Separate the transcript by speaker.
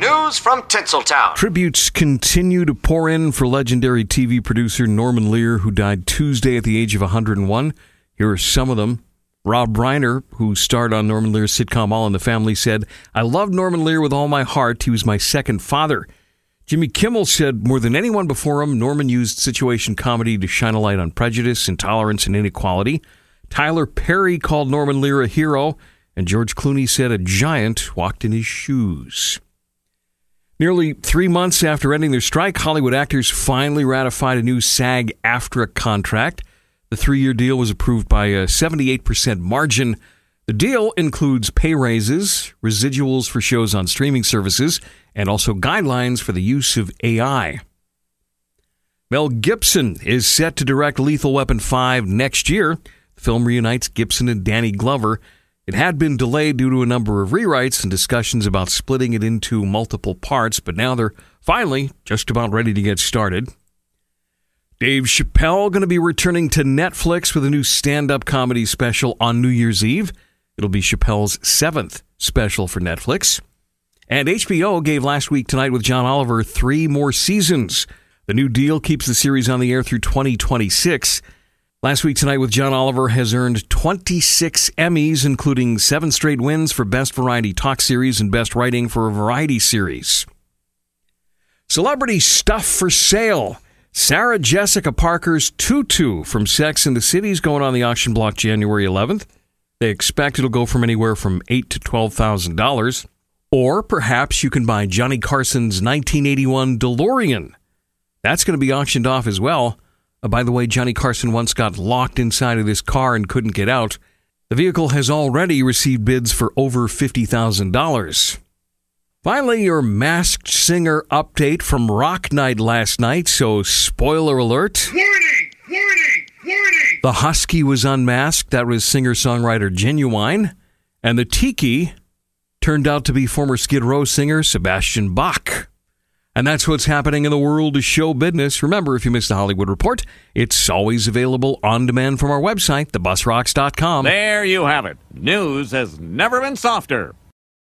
Speaker 1: News from Tinseltown.
Speaker 2: Tributes continue to pour in for legendary TV producer Norman Lear, who died Tuesday at the age of 101. Here are some of them. Rob Reiner, who starred on Norman Lear's sitcom All in the Family, said, I love Norman Lear with all my heart. He was my second father. Jimmy Kimmel said, more than anyone before him, Norman used situation comedy to shine a light on prejudice, intolerance, and inequality. Tyler Perry called Norman Lear a hero, and George Clooney said a giant walked in his shoes. Nearly three months after ending their strike, Hollywood actors finally ratified a new SAG AFTRA contract. The three year deal was approved by a 78% margin. The deal includes pay raises, residuals for shows on streaming services, and also guidelines for the use of AI. Mel Gibson is set to direct Lethal Weapon 5 next year. The film reunites Gibson and Danny Glover. It had been delayed due to a number of rewrites and discussions about splitting it into multiple parts, but now they're finally just about ready to get started. Dave Chappelle going to be returning to Netflix with a new stand-up comedy special on New Year's Eve. It'll be Chappelle's seventh special for Netflix. And HBO gave last week tonight with John Oliver three more seasons. The new deal keeps the series on the air through 2026. Last week tonight with John Oliver has earned 26 Emmys, including seven straight wins for Best Variety Talk Series and Best Writing for a Variety Series. Celebrity stuff for sale. Sarah Jessica Parker's tutu from Sex and the City is going on the auction block January 11th. They expect it'll go from anywhere from eight to twelve thousand dollars. Or perhaps you can buy Johnny Carson's 1981 DeLorean. That's going to be auctioned off as well. Uh, by the way, Johnny Carson once got locked inside of this car and couldn't get out. The vehicle has already received bids for over $50,000. Finally, your masked singer update from Rock Night last night. So, spoiler alert.
Speaker 3: Warning! Warning! Warning!
Speaker 2: The Husky was unmasked. That was singer songwriter Ginuwine. And the Tiki turned out to be former Skid Row singer Sebastian Bach. And that's what's happening in the world of show business. Remember, if you missed the Hollywood Report, it's always available on demand from our website, thebusrocks.com.
Speaker 4: There you have it. News has never been softer.